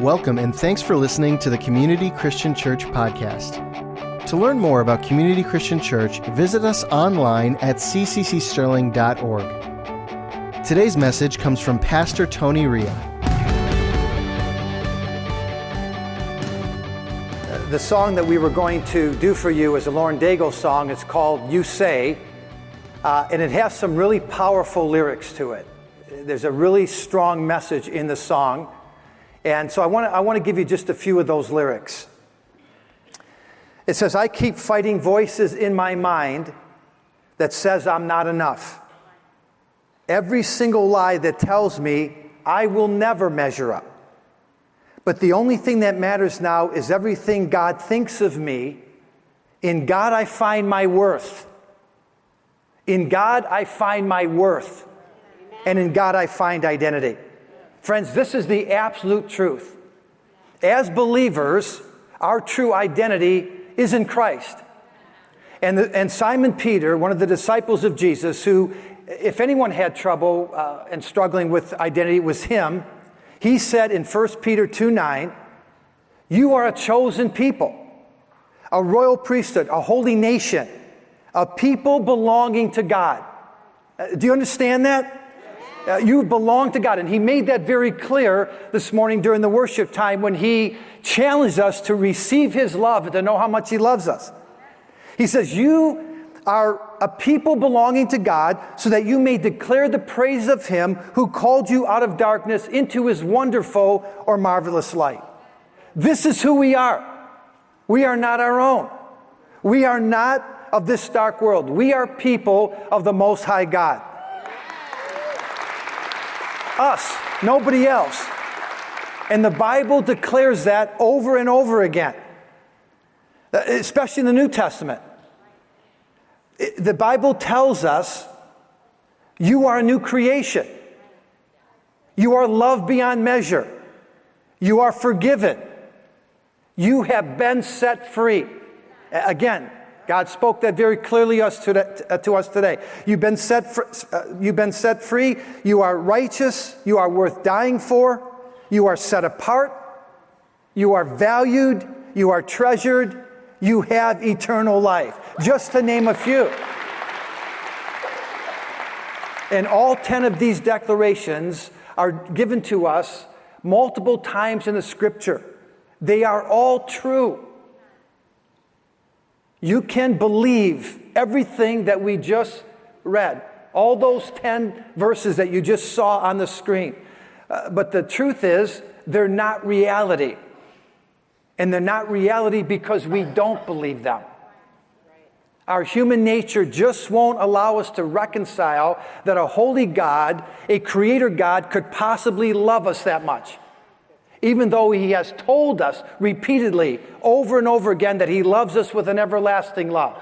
Welcome and thanks for listening to the Community Christian Church podcast. To learn more about Community Christian Church, visit us online at cccsterling.org. Today's message comes from Pastor Tony Ria. The song that we were going to do for you is a Lauren Daigle song. It's called You Say, uh, and it has some really powerful lyrics to it. There's a really strong message in the song. And so I want to I want to give you just a few of those lyrics. It says, I keep fighting voices in my mind that says I'm not enough. Every single lie that tells me I will never measure up. But the only thing that matters now is everything God thinks of me. In God I find my worth. In God I find my worth. And in God I find identity. Friends, this is the absolute truth. As believers, our true identity is in Christ. And, the, and Simon Peter, one of the disciples of Jesus, who, if anyone had trouble uh, and struggling with identity, it was him. He said in 1 Peter 2 9, You are a chosen people, a royal priesthood, a holy nation, a people belonging to God. Uh, do you understand that? Uh, you belong to God. And he made that very clear this morning during the worship time when he challenged us to receive his love and to know how much he loves us. He says, You are a people belonging to God so that you may declare the praise of him who called you out of darkness into his wonderful or marvelous light. This is who we are. We are not our own. We are not of this dark world. We are people of the Most High God. Us, nobody else. And the Bible declares that over and over again, uh, especially in the New Testament. The Bible tells us you are a new creation. You are loved beyond measure. You are forgiven. You have been set free. Again, God spoke that very clearly us to, uh, to us today. You've been, set fr- uh, you've been set free. You are righteous. You are worth dying for. You are set apart. You are valued. You are treasured. You have eternal life. Just to name a few. And all 10 of these declarations are given to us multiple times in the scripture. They are all true. You can believe everything that we just read, all those 10 verses that you just saw on the screen. Uh, but the truth is, they're not reality. And they're not reality because we don't believe them. Our human nature just won't allow us to reconcile that a holy God, a creator God, could possibly love us that much even though He has told us repeatedly over and over again that He loves us with an everlasting love,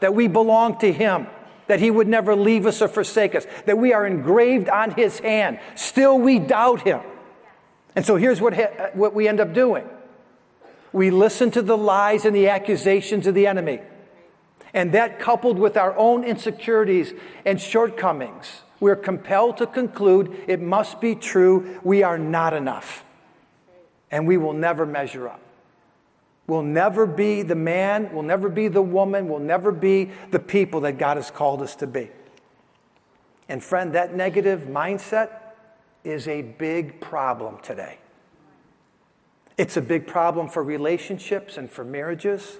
that we belong to Him, that He would never leave us or forsake us, that we are engraved on His hand. Still, we doubt Him. And so here's what, ha- what we end up doing we listen to the lies and the accusations of the enemy. And that coupled with our own insecurities and shortcomings, we're compelled to conclude it must be true we are not enough and we will never measure up. We'll never be the man, we'll never be the woman, we'll never be the people that God has called us to be. And friend, that negative mindset is a big problem today. It's a big problem for relationships and for marriages.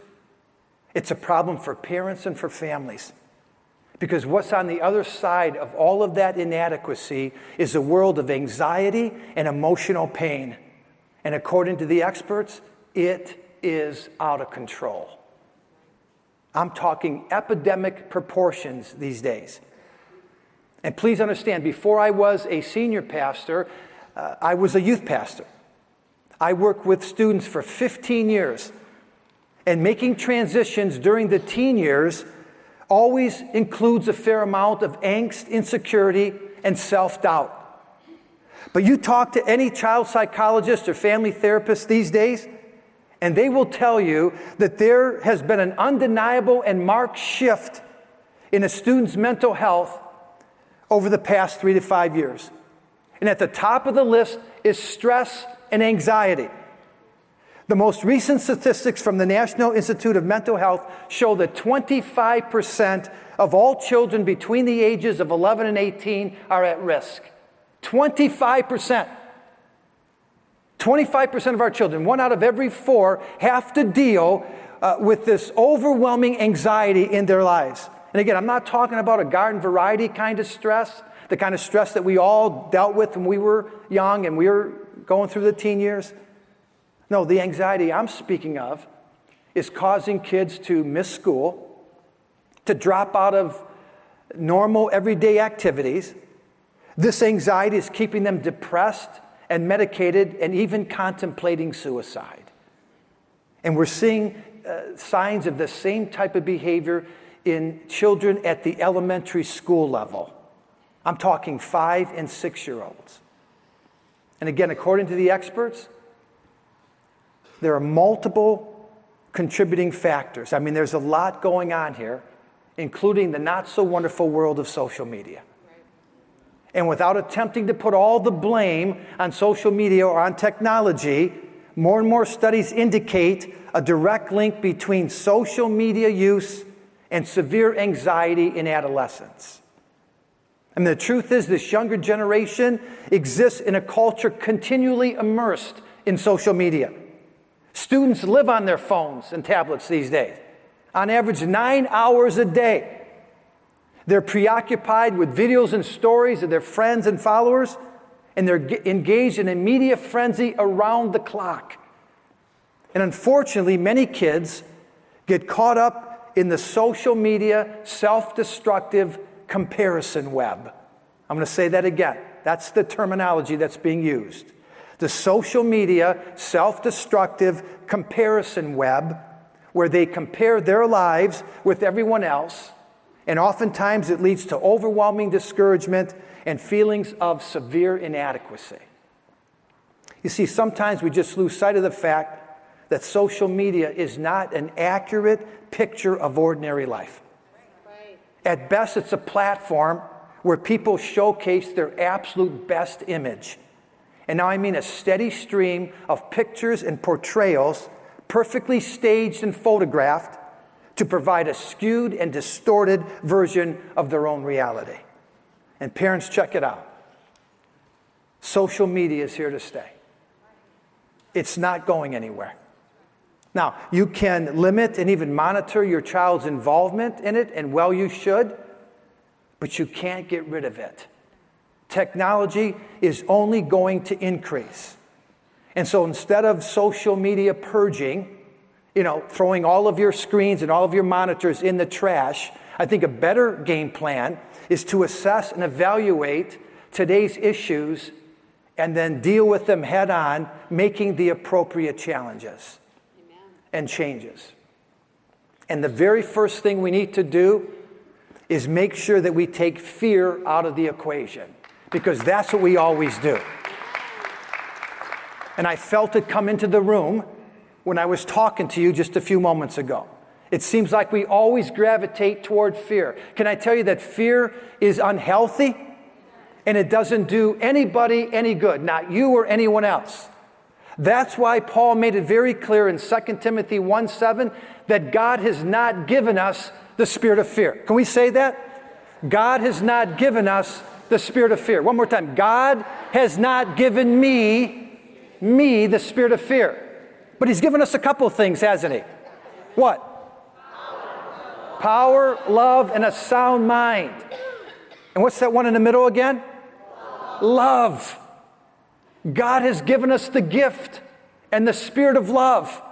It's a problem for parents and for families. Because what's on the other side of all of that inadequacy is a world of anxiety and emotional pain. And according to the experts, it is out of control. I'm talking epidemic proportions these days. And please understand, before I was a senior pastor, uh, I was a youth pastor. I worked with students for 15 years. And making transitions during the teen years always includes a fair amount of angst, insecurity, and self doubt. But you talk to any child psychologist or family therapist these days, and they will tell you that there has been an undeniable and marked shift in a student's mental health over the past three to five years. And at the top of the list is stress and anxiety. The most recent statistics from the National Institute of Mental Health show that 25% of all children between the ages of 11 and 18 are at risk. 25%. 25% of our children, one out of every four, have to deal uh, with this overwhelming anxiety in their lives. And again, I'm not talking about a garden variety kind of stress, the kind of stress that we all dealt with when we were young and we were going through the teen years. No, the anxiety I'm speaking of is causing kids to miss school, to drop out of normal everyday activities. This anxiety is keeping them depressed and medicated and even contemplating suicide. And we're seeing uh, signs of the same type of behavior in children at the elementary school level. I'm talking five and six year olds. And again, according to the experts, there are multiple contributing factors. I mean, there's a lot going on here, including the not so wonderful world of social media. And without attempting to put all the blame on social media or on technology, more and more studies indicate a direct link between social media use and severe anxiety in adolescence. And the truth is, this younger generation exists in a culture continually immersed in social media. Students live on their phones and tablets these days, on average, nine hours a day. They're preoccupied with videos and stories of their friends and followers, and they're engaged in a media frenzy around the clock. And unfortunately, many kids get caught up in the social media self destructive comparison web. I'm going to say that again. That's the terminology that's being used the social media self destructive comparison web, where they compare their lives with everyone else, and oftentimes it leads to overwhelming discouragement and feelings of severe inadequacy. You see, sometimes we just lose sight of the fact that social media is not an accurate picture of ordinary life. At best, it's a platform where people showcase their absolute best image. And now I mean a steady stream of pictures and portrayals, perfectly staged and photographed, to provide a skewed and distorted version of their own reality. And parents, check it out. Social media is here to stay, it's not going anywhere. Now, you can limit and even monitor your child's involvement in it, and well, you should, but you can't get rid of it technology is only going to increase. And so instead of social media purging, you know, throwing all of your screens and all of your monitors in the trash, I think a better game plan is to assess and evaluate today's issues and then deal with them head on, making the appropriate challenges Amen. and changes. And the very first thing we need to do is make sure that we take fear out of the equation because that's what we always do. And I felt it come into the room when I was talking to you just a few moments ago. It seems like we always gravitate toward fear. Can I tell you that fear is unhealthy and it doesn't do anybody any good, not you or anyone else? That's why Paul made it very clear in 2 Timothy 1 7 that God has not given us the spirit of fear. Can we say that? God has not given us the spirit of fear. One more time. God has not given me, me, the spirit of fear. But He's given us a couple of things, hasn't He? What? Power, love, and a sound mind. And what's that one in the middle again? Love. God has given us the gift and the spirit of love.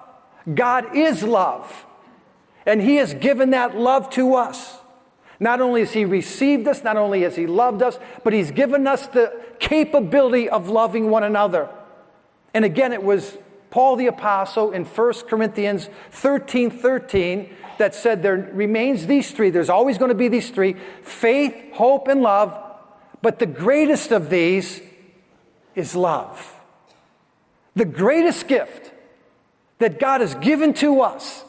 God is love. And He has given that love to us. Not only has He received us, not only has He loved us, but He's given us the capability of loving one another. And again, it was Paul the Apostle in 1 Corinthians 13 13 that said there remains these three. There's always going to be these three faith, hope, and love. But the greatest of these is love. The greatest gift that God has given to us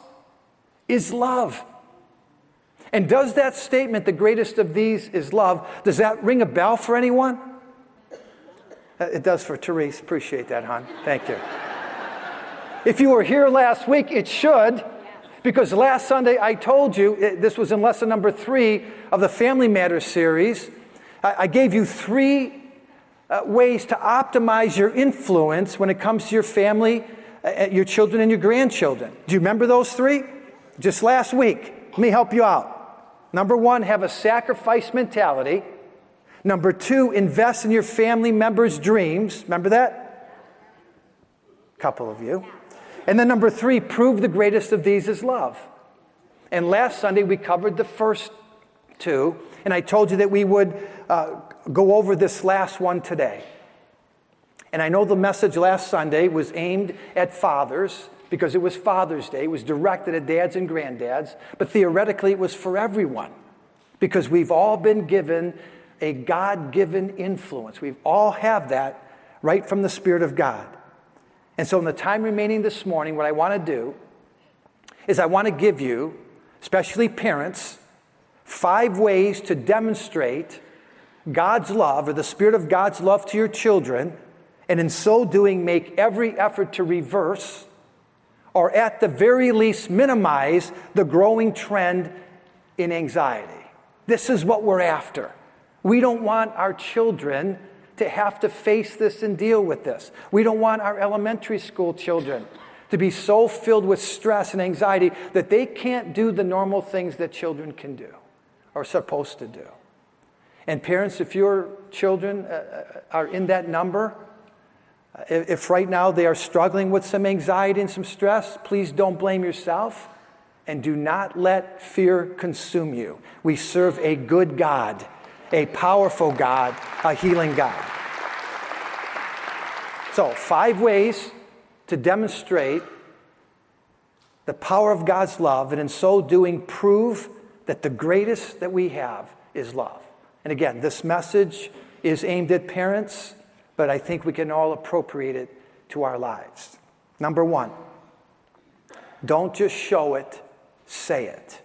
is love. And does that statement, the greatest of these is love, does that ring a bell for anyone? Uh, It does for Therese. Appreciate that, hon. Thank you. If you were here last week, it should, because last Sunday I told you, this was in lesson number three of the Family Matters series. I, gave you three uh, ways to optimize your influence when it comes to your family, uh, your children, and your grandchildren. Do you remember those three? Just last week. Let me help you out. Number one, have a sacrifice mentality. Number two, invest in your family members' dreams. Remember that? A couple of you. And then number three, prove the greatest of these is love. And last Sunday we covered the first two, and I told you that we would uh, go over this last one today. And I know the message last Sunday was aimed at fathers because it was Father's Day. It was directed at dads and granddads, but theoretically it was for everyone because we've all been given a God given influence. We've all have that right from the Spirit of God. And so, in the time remaining this morning, what I want to do is I want to give you, especially parents, five ways to demonstrate God's love or the Spirit of God's love to your children, and in so doing, make every effort to reverse or at the very least minimize the growing trend in anxiety. This is what we're after. We don't want our children to have to face this and deal with this. We don't want our elementary school children to be so filled with stress and anxiety that they can't do the normal things that children can do or supposed to do. And parents, if your children uh, are in that number, uh, if right now they are struggling with some anxiety and some stress, please don't blame yourself and do not let fear consume you. We serve a good God, a powerful God, a healing God. So, five ways to demonstrate the power of God's love, and in so doing, prove that the greatest that we have is love. And again, this message is aimed at parents, but I think we can all appropriate it to our lives. Number one, don't just show it, say it.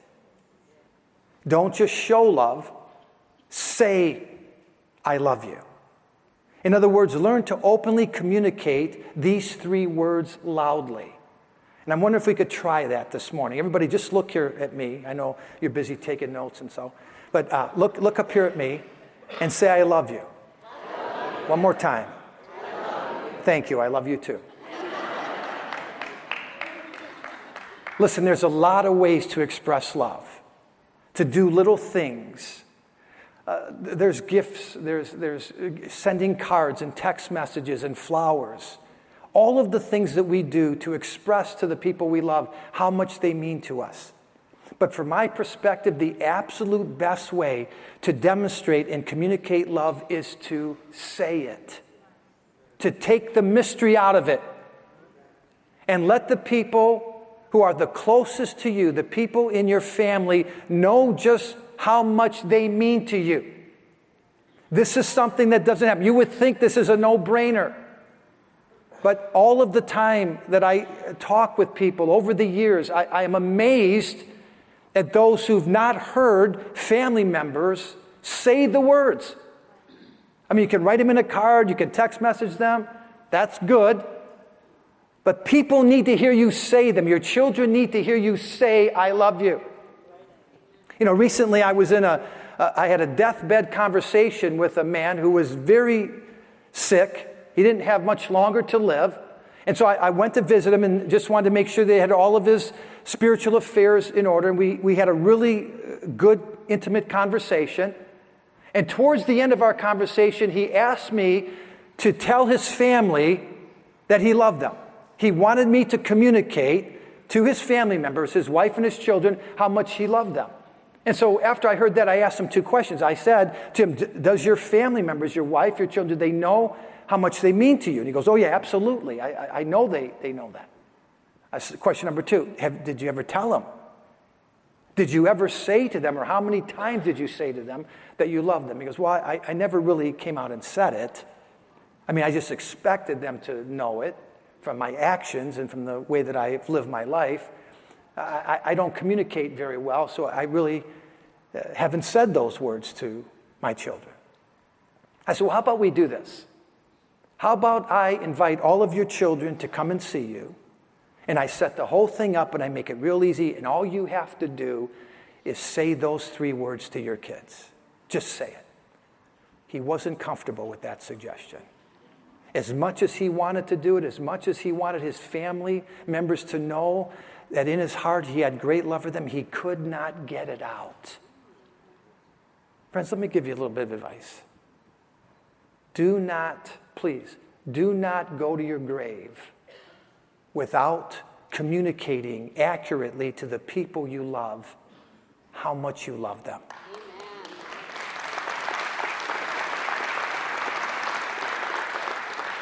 Don't just show love, say, I love you. In other words, learn to openly communicate these three words loudly. And I'm wondering if we could try that this morning. Everybody, just look here at me. I know you're busy taking notes and so, but uh, look, look up here at me and say, I love you. One more time. Thank you. I love you too. Listen, there's a lot of ways to express love, to do little things. Uh, there's gifts, there's, there's sending cards and text messages and flowers. All of the things that we do to express to the people we love how much they mean to us. But from my perspective, the absolute best way to demonstrate and communicate love is to say it, to take the mystery out of it, and let the people who are the closest to you, the people in your family, know just how much they mean to you. This is something that doesn't happen. You would think this is a no brainer. But all of the time that I talk with people over the years, I, I am amazed at those who've not heard family members say the words. I mean, you can write them in a card, you can text message them, that's good. But people need to hear you say them. Your children need to hear you say, I love you. You know, recently I was in a, uh, I had a deathbed conversation with a man who was very sick. He didn't have much longer to live. And so I, I went to visit him and just wanted to make sure they had all of his spiritual affairs in order. And we, we had a really good, intimate conversation. And towards the end of our conversation, he asked me to tell his family that he loved them. He wanted me to communicate to his family members, his wife and his children, how much he loved them. And so after I heard that, I asked him two questions. I said to him, Does your family members, your wife, your children, do they know how much they mean to you? And he goes, Oh, yeah, absolutely. I, I, know they, they know that. I said, question number two have, Did you ever tell them? Did you ever say to them, or how many times did you say to them that you love them? He goes, Well, I, I never really came out and said it. I mean, I just expected them to know it from my actions and from the way that I've lived my life. I, I, don't communicate very well, so I really uh, haven't said those words to my children. I said, Well, how about we do this? How about I invite all of your children to come and see you? And I set the whole thing up and I make it real easy, and all you have to do is say those three words to your kids. Just say it. He wasn't comfortable with that suggestion. As much as he wanted to do it, as much as he wanted his family members to know that in his heart he had great love for them, he could not get it out. Friends, let me give you a little bit of advice. Do not, please, do not go to your grave without communicating accurately to the people you love how much you love them.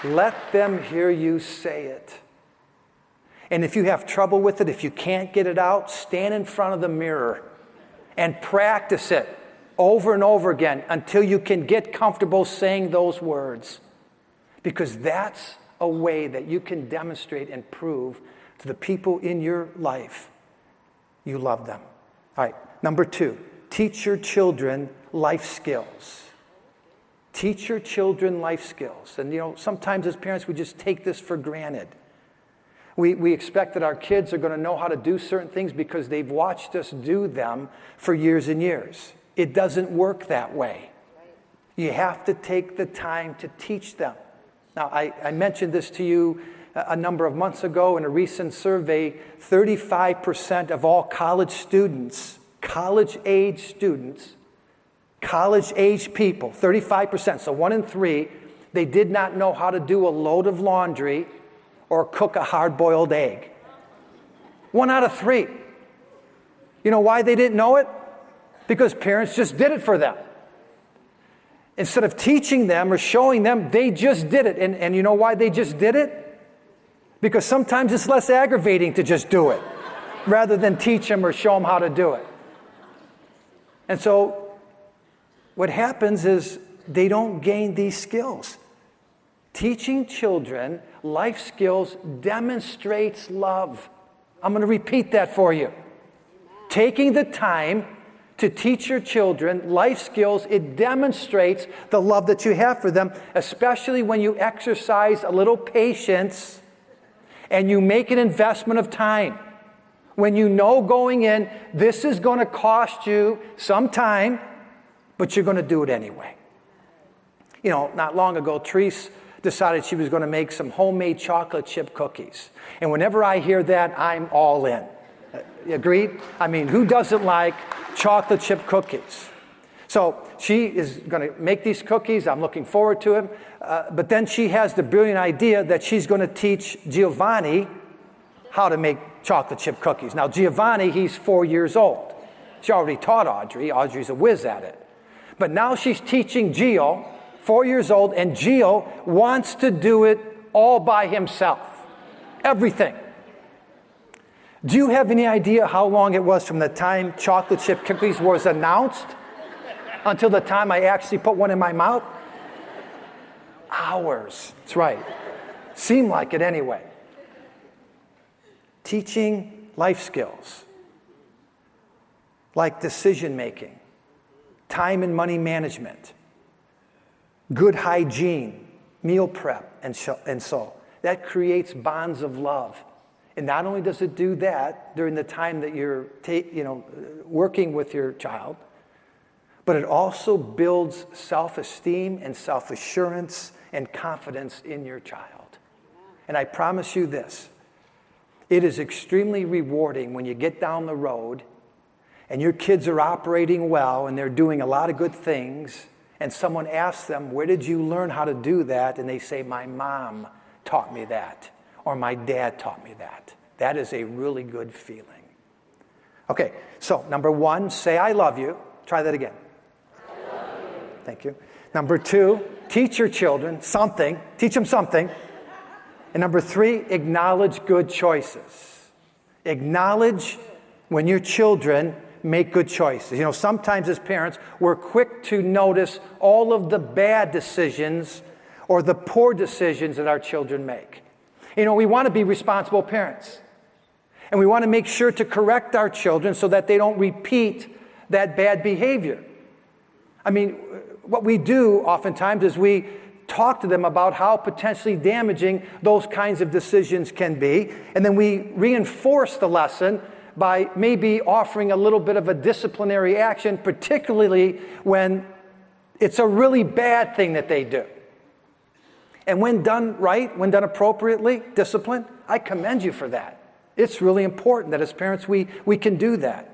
Let them hear you say it. And if you have trouble with it, if you can't get it out, stand in front of the mirror and practice it over and over again until you can get comfortable saying those words. Because that's a way that you can demonstrate and prove to the people in your life you love them. All right, number two, teach your children life skills. Teach your children life skills. And you know, sometimes as parents, we just take this for granted. We, we expect that our kids are going to know how to do certain things because they've watched us do them for years and years. It doesn't work that way. You have to take the time to teach them. Now, I, I mentioned this to you a number of months ago in a recent survey 35% of all college students, college age students, college age people, 35%, so one in three, they did not know how to do a load of laundry or cook a hard boiled egg. One out of three. You know why they didn't know it? Because parents just did it for them. Instead of teaching them or showing them, they just did it. And, and you know why they just did it? Because sometimes it's less aggravating to just do it rather than teach them or show them how to do it. And so what happens is they don't gain these skills. Teaching children life skills demonstrates love. I'm going to repeat that for you. Taking the time to teach your children life skills, it demonstrates the love that you have for them, especially when you exercise a little patience and you make an investment of time. When you know going in, this is going to cost you some time but you're going to do it anyway. You know, not long ago, Therese decided she was going to make some homemade chocolate chip cookies. And whenever I hear that, I'm all in. Uh, agreed? I mean, who doesn't like chocolate chip cookies? So she is going to make these cookies. I'm looking forward to them. Uh, but then she has the brilliant idea that she's going to teach Giovanni how to make chocolate chip cookies. Now, Giovanni, he's four years old. She already taught Audrey. Audrey's a whiz at it. But now she's teaching Gio, four years old, and Gio wants to do it all by himself. Everything. Do you have any idea how long it was from the time chocolate chip cookies was announced until the time I actually put one in my mouth? Hours. That's right. Seemed like it anyway. Teaching life skills like decision making, time and money management, good hygiene, meal prep, and, and so. That creates bonds of love. And not only does it do that during the time that you're you know, working with your child, but it also builds self esteem and self assurance and confidence in your child. And I promise you this it is extremely rewarding when you get down the road and your kids are operating well and they're doing a lot of good things, and someone asks them, Where did you learn how to do that? And they say, My mom taught me that, or my dad taught me that. That is a really good feeling. Okay, so number one, say, I love you. Try that again. Thank you. Number two, teach your children something, teach them something. And number three, acknowledge good choices. Acknowledge when your children make good choices. You know, sometimes as parents, we're quick to notice all of the bad decisions or the poor decisions that our children make. You know, we want to be responsible parents. And we want to make sure to correct our children so that they don't repeat that bad behavior. I mean, what we do oftentimes is we talk to them about how potentially damaging those kinds of decisions can be. And then we reinforce the lesson by maybe offering a little bit of a disciplinary action, particularly when it's a really bad thing that they do. And when done right, when done appropriately, discipline, I commend you for that. It's really important that as parents we, we can do that.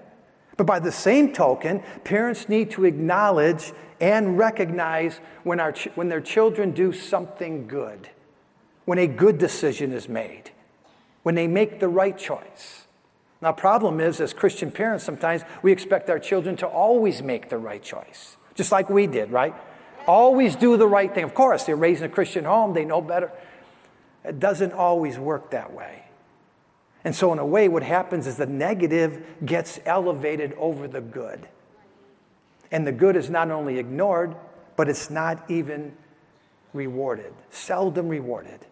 But by the same token, parents need to acknowledge and recognize when, our, when their children do something good, when a good decision is made, when they make the right choice. Now, problem is, as Christian parents, sometimes we expect our children to always make the right choice, just like we did, right? Always do the right thing. Of course, they're raised in a Christian home, they know better. It doesn't always work that way. And so, in a way, what happens is the negative gets elevated over the good. And the good is not only ignored, but it's not even rewarded, seldom rewarded.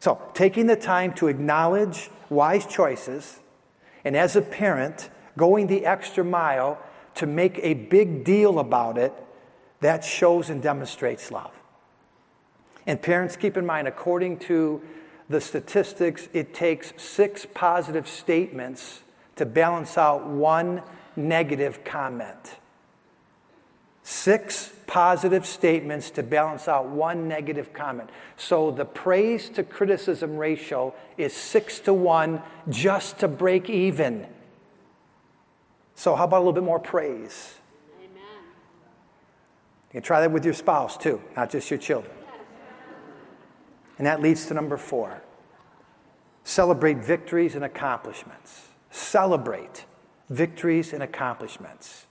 So, taking the time to acknowledge wise choices, and as a parent, going the extra mile to make a big deal about it, that shows and demonstrates love. And parents, keep in mind, according to the statistics, it takes six positive statements to balance out one negative comment. Six positive statements to balance out one negative comment. So the praise to criticism ratio is six to one just to break even. So, how about a little bit more praise? Amen. You can try that with your spouse too, not just your children. And that leads to number four celebrate victories and accomplishments. Celebrate victories and accomplishments.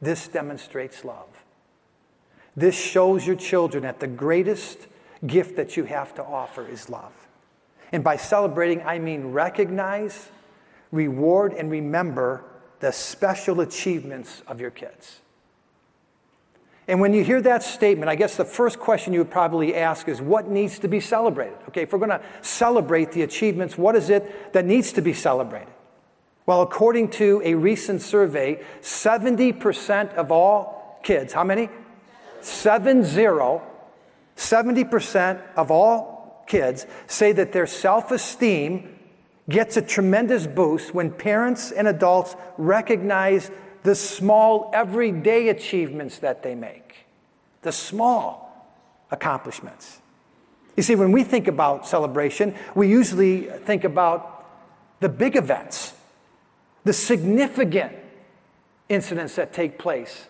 This demonstrates love. This shows your children that the greatest gift that you have to offer is love. And by celebrating, I mean recognize, reward, and remember the special achievements of your kids. And when you hear that statement, I guess the first question you would probably ask is what needs to be celebrated? Okay, if we're going to celebrate the achievements, what is it that needs to be celebrated? Well, according to a recent survey, 70% of all kids, how many? Seven zero, 70% of all kids say that their self esteem gets a tremendous boost when parents and adults recognize the small, everyday achievements that they make, the small accomplishments. You see, when we think about celebration, we usually think about the big events, the significant incidents that take place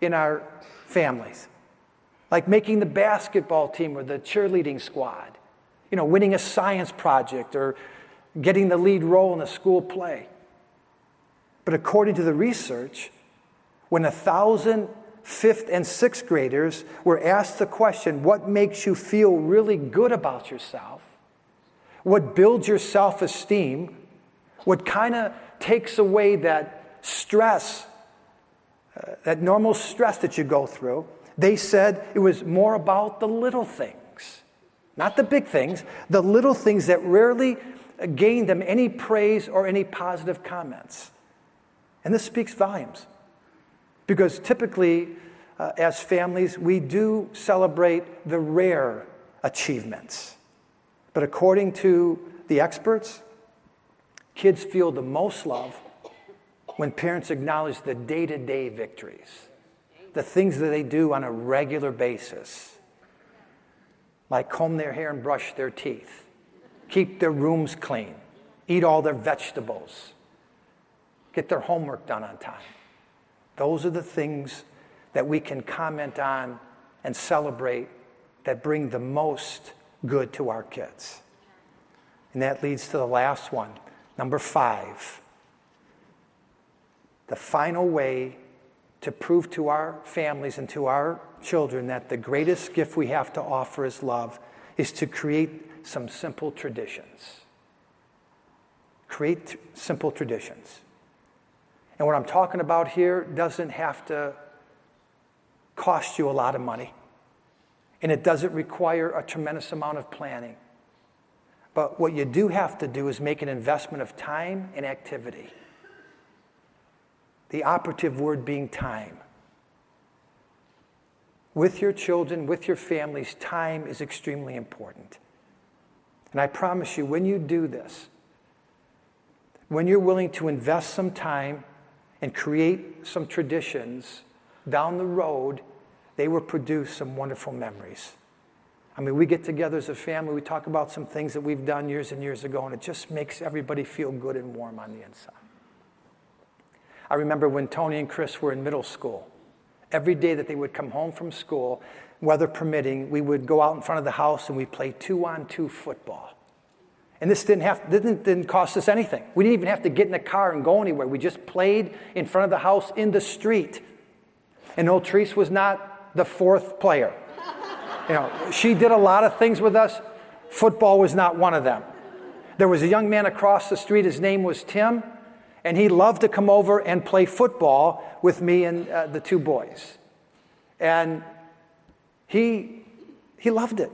in our families, like making the basketball team or the cheerleading squad, you know, winning a science project or getting the lead role in a school play. But according to the research, when a thousand fifth and sixth graders were asked the question, What makes you feel really good about yourself? What builds your self esteem? What kind of takes away that stress, uh, that normal stress that you go through? They said it was more about the little things, not the big things, the little things that rarely gain them any praise or any positive comments. And this speaks volumes. Because typically, uh, as families, we do celebrate the rare achievements. But according to the experts, kids feel the most love when parents acknowledge the day to day victories, the things that they do on a regular basis, like comb their hair and brush their teeth, keep their rooms clean, eat all their vegetables, get their homework done on time. Those are the things that we can comment on and celebrate that bring the most good to our kids. And that leads to the last one, number five. The final way to prove to our families and to our children that the greatest gift we have to offer is love is to create some simple traditions. Create simple traditions. And what I'm talking about here doesn't have to cost you a lot of money. And it doesn't require a tremendous amount of planning. But what you do have to do is make an investment of time and activity. The operative word being time. with your children, with your families, time is extremely important. And I promise you, when you do this, when you're willing to invest some time and create some traditions down the road, they will produce some wonderful memories. I mean, we get together as a family, we talk about some things that we've done years and years ago, and it just makes everybody feel good and warm on the inside. I remember when Tony and Chris were in middle school. Every day that they would come home from school, weather permitting, we would go out in front of the house and we'd play two on two football. And this didn't, have, didn't, didn't cost us anything. We didn't even have to get in a car and go anywhere. We just played in front of the house in the street. And old was not the fourth player. You know, she did a lot of things with us. Football was not one of them. There was a young man across the street, his name was Tim, and he loved to come over and play football with me and uh, the two boys. And he, he loved it.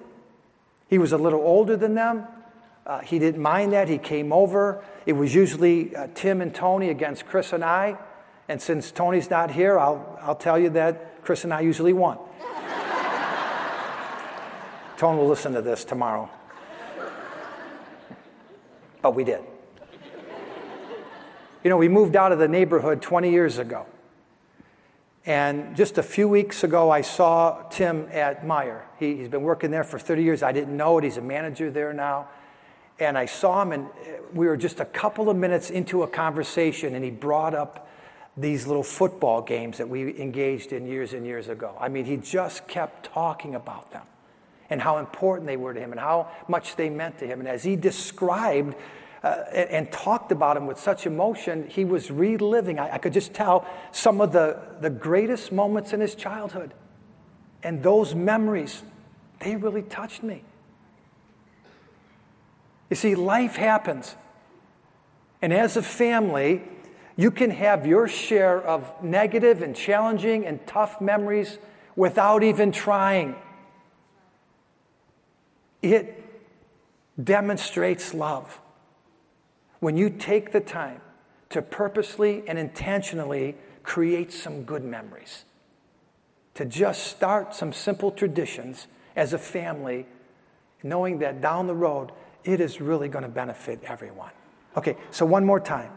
He was a little older than them. Uh, he didn't mind that. He came over. It was usually uh, Tim and Tony against Chris and I. And since Tony's not here, I'll, I'll tell you that Chris and I usually won. Tone will listen to this tomorrow. But we did. You know, we moved out of the neighborhood 20 years ago. And just a few weeks ago, I saw Tim at Meijer. He, has been working there for 30 years. I didn't know it. He's a manager there now. And I saw him, and uh, we were just a couple of minutes into a conversation, and he brought up these little football games that we engaged in years and years ago. I mean, he just kept talking about them and how important they were to him and how much they meant to him. And as he described uh, and, talked about him with such emotion, he was reliving, I, I could just tell, some of the, the greatest moments in his childhood. And those memories, they really touched me. You see, life happens. And as a family, you can have your share of negative and challenging and tough memories without even trying. It demonstrates love. When you take the time to purposely and intentionally create some good memories, to just start some simple traditions as a family, knowing that down the road, it is really going to benefit everyone. Okay, so one more time.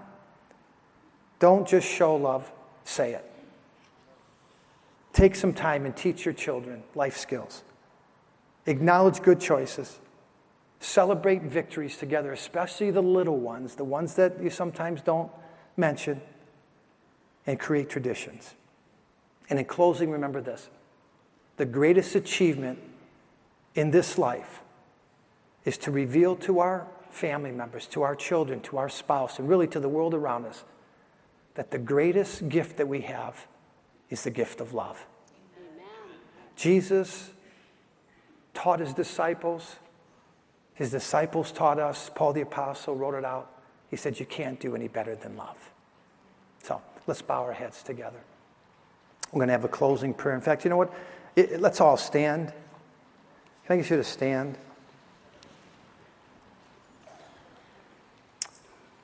Don't just show love, say it. Take some time and teach your children life skills. Acknowledge good choices. Celebrate victories together, especially the little ones, the ones that you sometimes don't mention, and create traditions. And in closing, remember this the greatest achievement in this life is to reveal to our family members, to our children, to our spouse, and really to the world around us that the greatest gift that we have is the gift of love. Amen. Jesus taught his disciples. His disciples taught us. Paul the Apostle wrote it out. He said, You can't do any better than love. So let's bow our heads together. We're going to have a closing prayer. In fact, you know what? It, it, let's all stand. I get you to stand?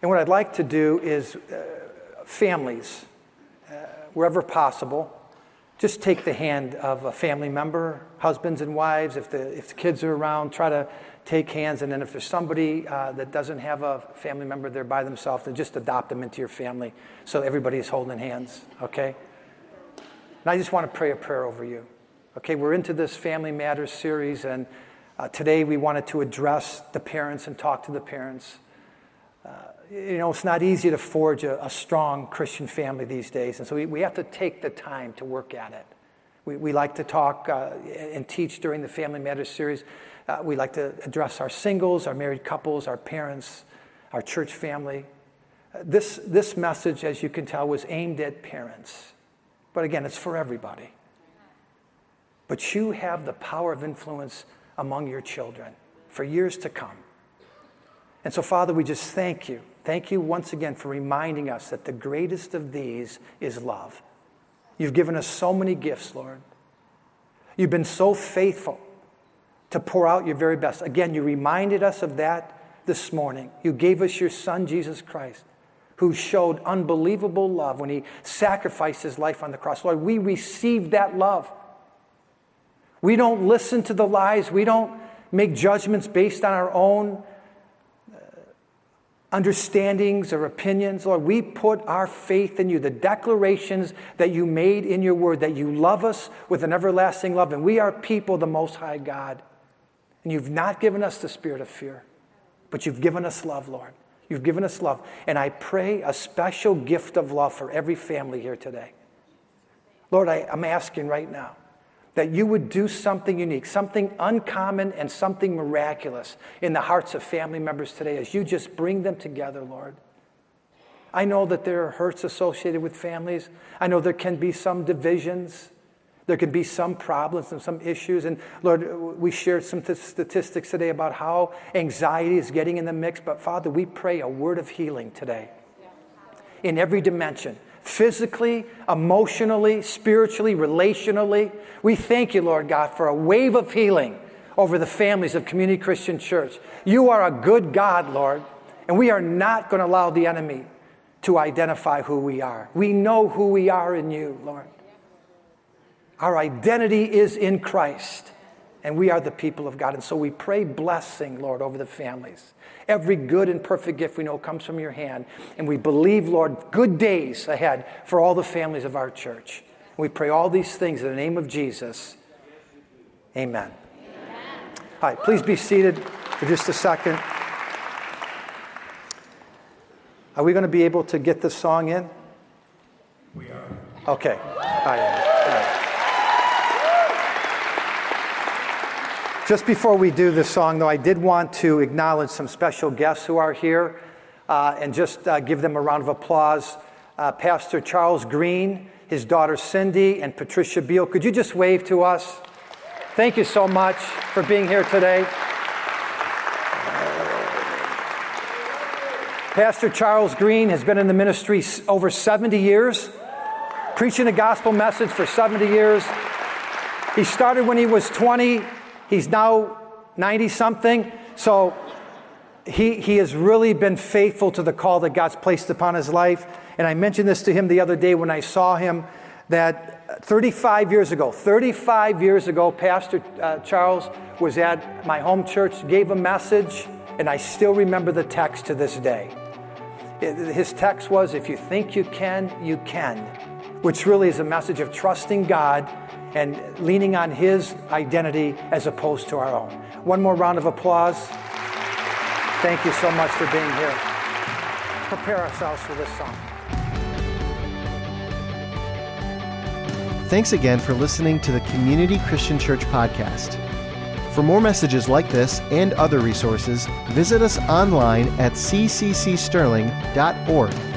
And what I'd like to do is uh, families, uh, wherever possible, just take the hand of a family member, husbands and wives. If the, if the kids are around, try to take hands. And then if there's somebody uh, that doesn't have a family member there by themselves, then just adopt them into your family so everybody is holding hands, okay? And I just want to pray a prayer over you. Okay, we're into this Family Matters series, and uh, today we wanted to address the parents and talk to the parents. Uh, you know, it's not easy to forge a, a, strong Christian family these days. And so we, we have to take the time to work at it. We, we like to talk uh, and teach during the Family Matters series. Uh, we like to address our singles, our married couples, our parents, our church family. This, this message, as you can tell, was aimed at parents. But again, it's for everybody. But you have the power of influence among your children for years to come. And so, Father, we just thank you. Thank you once again for reminding us that the greatest of these is love. You've given us so many gifts, Lord. You've been so faithful to pour out your very best. Again, you reminded us of that this morning. You gave us your Son, Jesus Christ, who showed unbelievable love when he sacrificed his life on the cross. Lord, we receive that love. We don't listen to the lies. We don't make judgments based on our own understandings or opinions. Lord, we put our faith in you, the declarations that you made in your word, that you love us with an everlasting love. And we are people, the Most High God. And you've not given us the spirit of fear, but you've given us love, Lord. You've given us love. And I pray a special gift of love for every family here today. Lord, I, am asking right now that you would do something unique, something uncommon, and something miraculous in the hearts of family members today as you just bring them together, Lord. I know that there are hurts associated with families. I know there can be some divisions. There can be some problems and some issues. And Lord, we shared some statistics today about how anxiety is getting in the mix. But Father, we pray a word of healing today in every dimension physically, emotionally, spiritually, relationally. We thank you, Lord God, for a wave of healing over the families of Community Christian Church. You are a good God, Lord, and we are not going to allow the enemy to identify who we are. We know who we are in you, Lord. Our identity is in Christ, and we are the people of God. And so we pray blessing, Lord, over the families. Every good and perfect gift we know comes from your hand. And we believe, Lord, good days ahead for all the families of our church. We pray all these things in the name of Jesus. Amen. Amen. All right, please be seated for just a second. Are we going to be able to get this song in? We are. Okay. All right. All right. Just before we do this song, though, I did want to acknowledge some special guests who are here uh, and just uh, give them a round of applause. Uh, Pastor Charles Green, his daughter Cindy, and Patricia Beal. Could you just wave to us? Thank you so much for being here today. Pastor Charles Green has been in the ministry over 70 years, preaching the gospel message for 70 years. He started when he was 20 He's now 90 something. So he, he has really been faithful to the call that God's placed upon his life. And I mentioned this to him the other day when I saw him that 35 years ago, 35 years ago, Pastor uh, Charles was at my home church, gave a message, and I still remember the text to this day. His text was, If you think you can, you can, which really is a message of trusting God and leaning on His identity as opposed to our own. One more round of applause. Thank you so much for being here. Prepare ourselves for this song. Thanks again for listening to the Community Christian Church podcast. For more messages like this and other resources, visit us online at cccsterling.org.